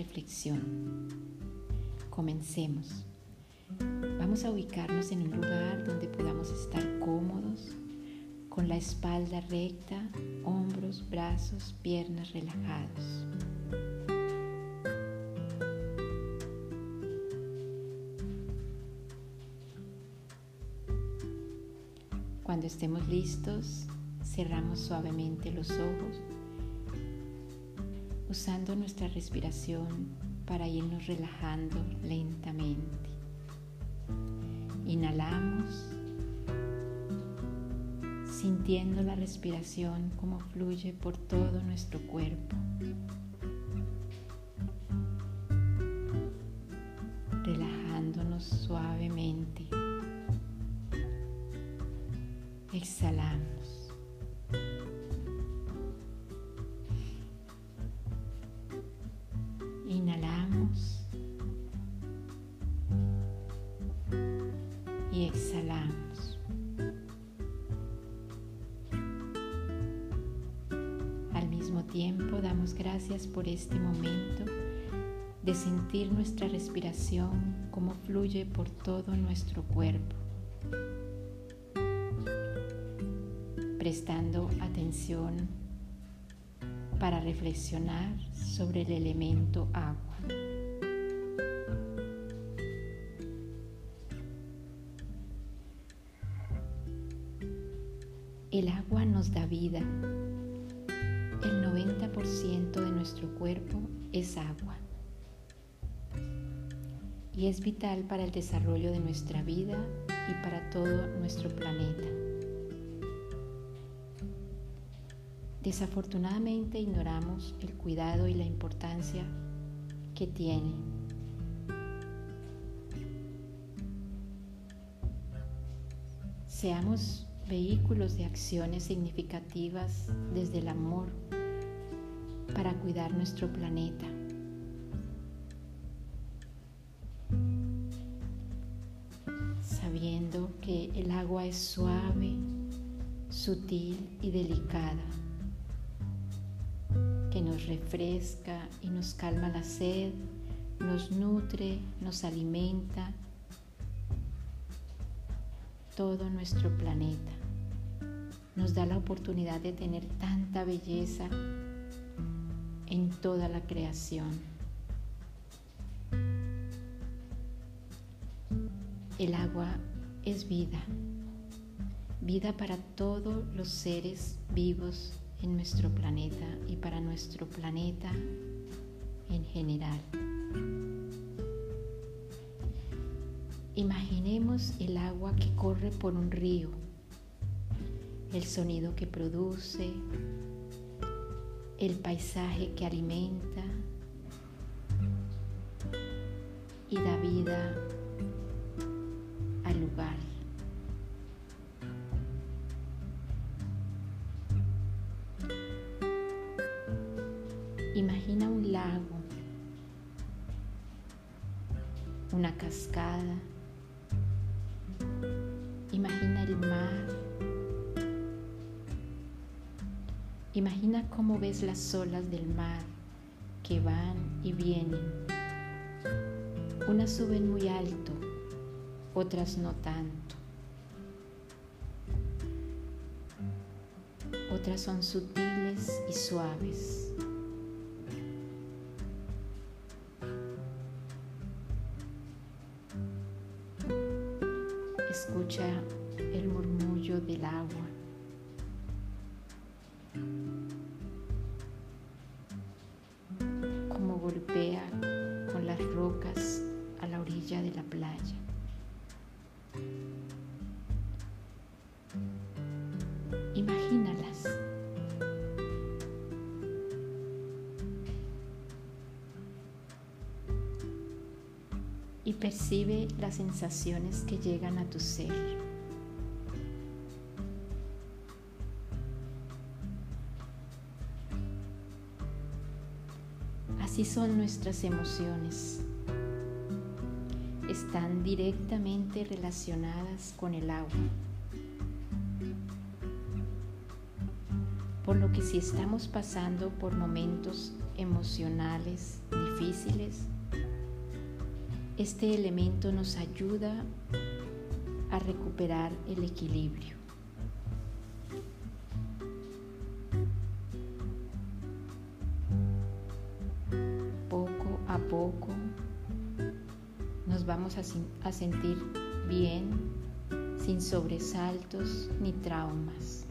reflexión. Comencemos. Vamos a ubicarnos en un lugar donde podamos estar cómodos, con la espalda recta, hombros, brazos, piernas relajados. Cuando estemos listos, cerramos suavemente los ojos, usando nuestra respiración para irnos relajando lentamente. Inhalamos, sintiendo la respiración como fluye por todo nuestro cuerpo. Relajándonos suavemente. Exhalamos. Exhalamos. Al mismo tiempo damos gracias por este momento de sentir nuestra respiración como fluye por todo nuestro cuerpo. prestando atención para reflexionar sobre el elemento agua. Da vida. El 90% de nuestro cuerpo es agua. Y es vital para el desarrollo de nuestra vida y para todo nuestro planeta. Desafortunadamente ignoramos el cuidado y la importancia que tiene. Seamos vehículos de acciones significativas desde el amor para cuidar nuestro planeta. Sabiendo que el agua es suave, sutil y delicada que nos refresca y nos calma la sed, nos nutre, nos alimenta todo nuestro planeta. Nos da la oportunidad de tener tanta belleza en toda la creación. El agua es vida, vida para todos los seres vivos en nuestro planeta y para nuestro planeta en general. Imaginemos el agua que corre por un río, el sonido que produce, el paisaje que alimenta y da vida al lugar. Imagina un lago, una cascada. Imagina el mar. Imagina cómo ves las olas del mar que van y vienen. Unas suben muy alto, otras no tanto. Otras son sutiles y suaves. Escucha el murmullo del agua. Percibe las sensaciones que llegan a tu ser. Así son nuestras emociones. Están directamente relacionadas con el agua. Por lo que si estamos pasando por momentos emocionales, difíciles, este elemento nos ayuda a recuperar el equilibrio. Poco a poco nos vamos a, sentir bien, sin sobresaltos ni traumas.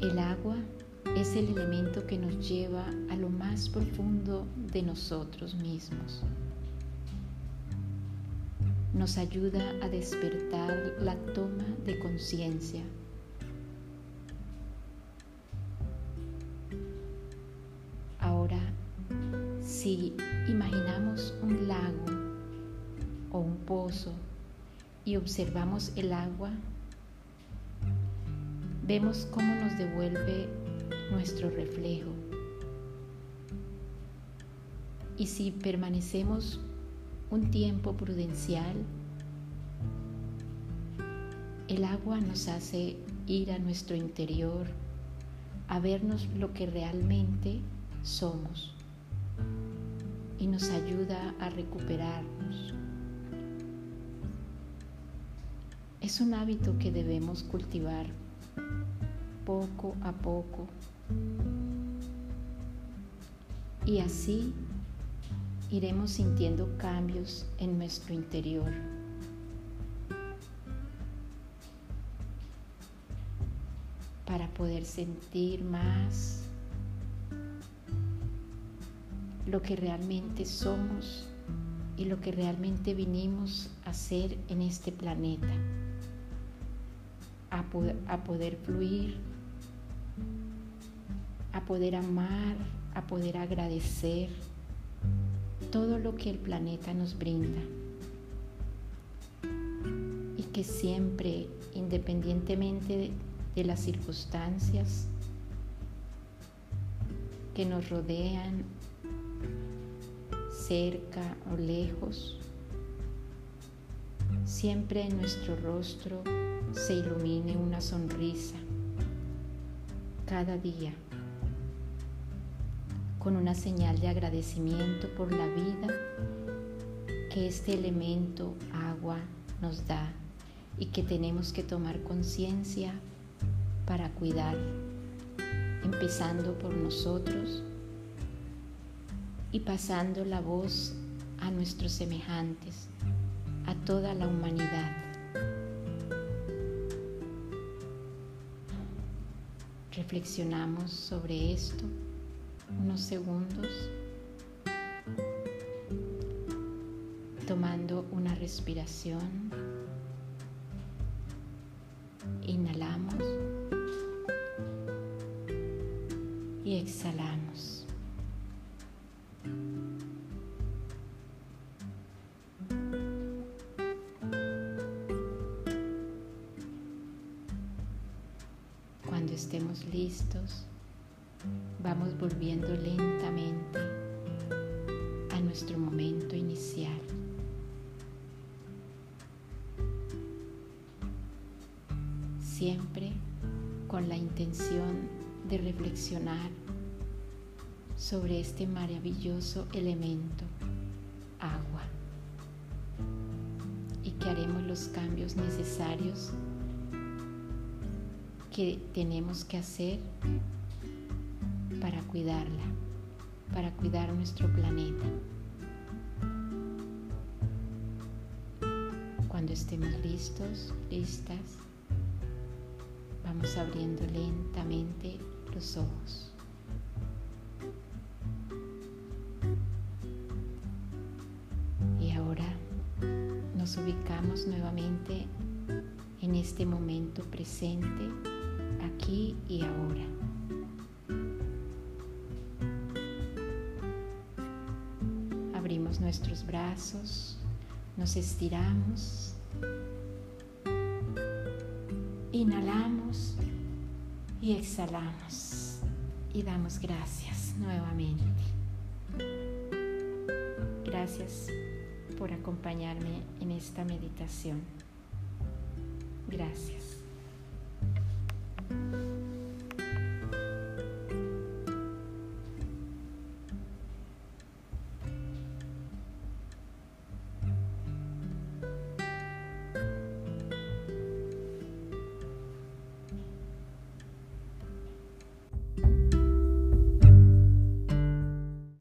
El agua es el elemento que nos lleva a lo más profundo de nosotros mismos. Nos ayuda a despertar la toma de conciencia. Ahora, si imaginamos un lago o un pozo y observamos el agua, vemos cómo nos devuelve reflejo. Y si permanecemos un tiempo prudencial, el agua nos hace ir a nuestro interior, a vernos lo que realmente somos y nos ayuda a recuperarnos. Es un hábito que debemos cultivar poco a poco y así iremos sintiendo cambios en nuestro interior. Para poder sentir más lo que realmente somos y lo que realmente vinimos a ser en este planeta. A poder, fluir poder amar, a poder agradecer todo lo que el planeta nos brinda. Y que siempre, independientemente de, las circunstancias que nos rodean, cerca o lejos, siempre en nuestro rostro se ilumine una sonrisa cada día con una señal de agradecimiento por la vida que este elemento agua nos da y que tenemos que tomar conciencia para cuidar, empezando por nosotros y pasando la voz a nuestros semejantes, a toda la humanidad. Reflexionamos sobre esto unos segundos tomando una respiración. Inhalamos y exhalamos. Cuando estemos listos, vamos volviendo lentamente a nuestro momento inicial. Siempre con la intención de reflexionar sobre este maravilloso elemento, agua, y que haremos los cambios necesarios que tenemos que hacer para cuidarla, para cuidar nuestro planeta. Cuando estemos listos, listas, vamos abriendo lentamente los ojos. Y ahora nos ubicamos nuevamente en este momento presente, aquí y ahora. Nuestros brazos, nos estiramos, inhalamos y exhalamos y damos gracias nuevamente. Gracias por acompañarme en esta meditación. Gracias.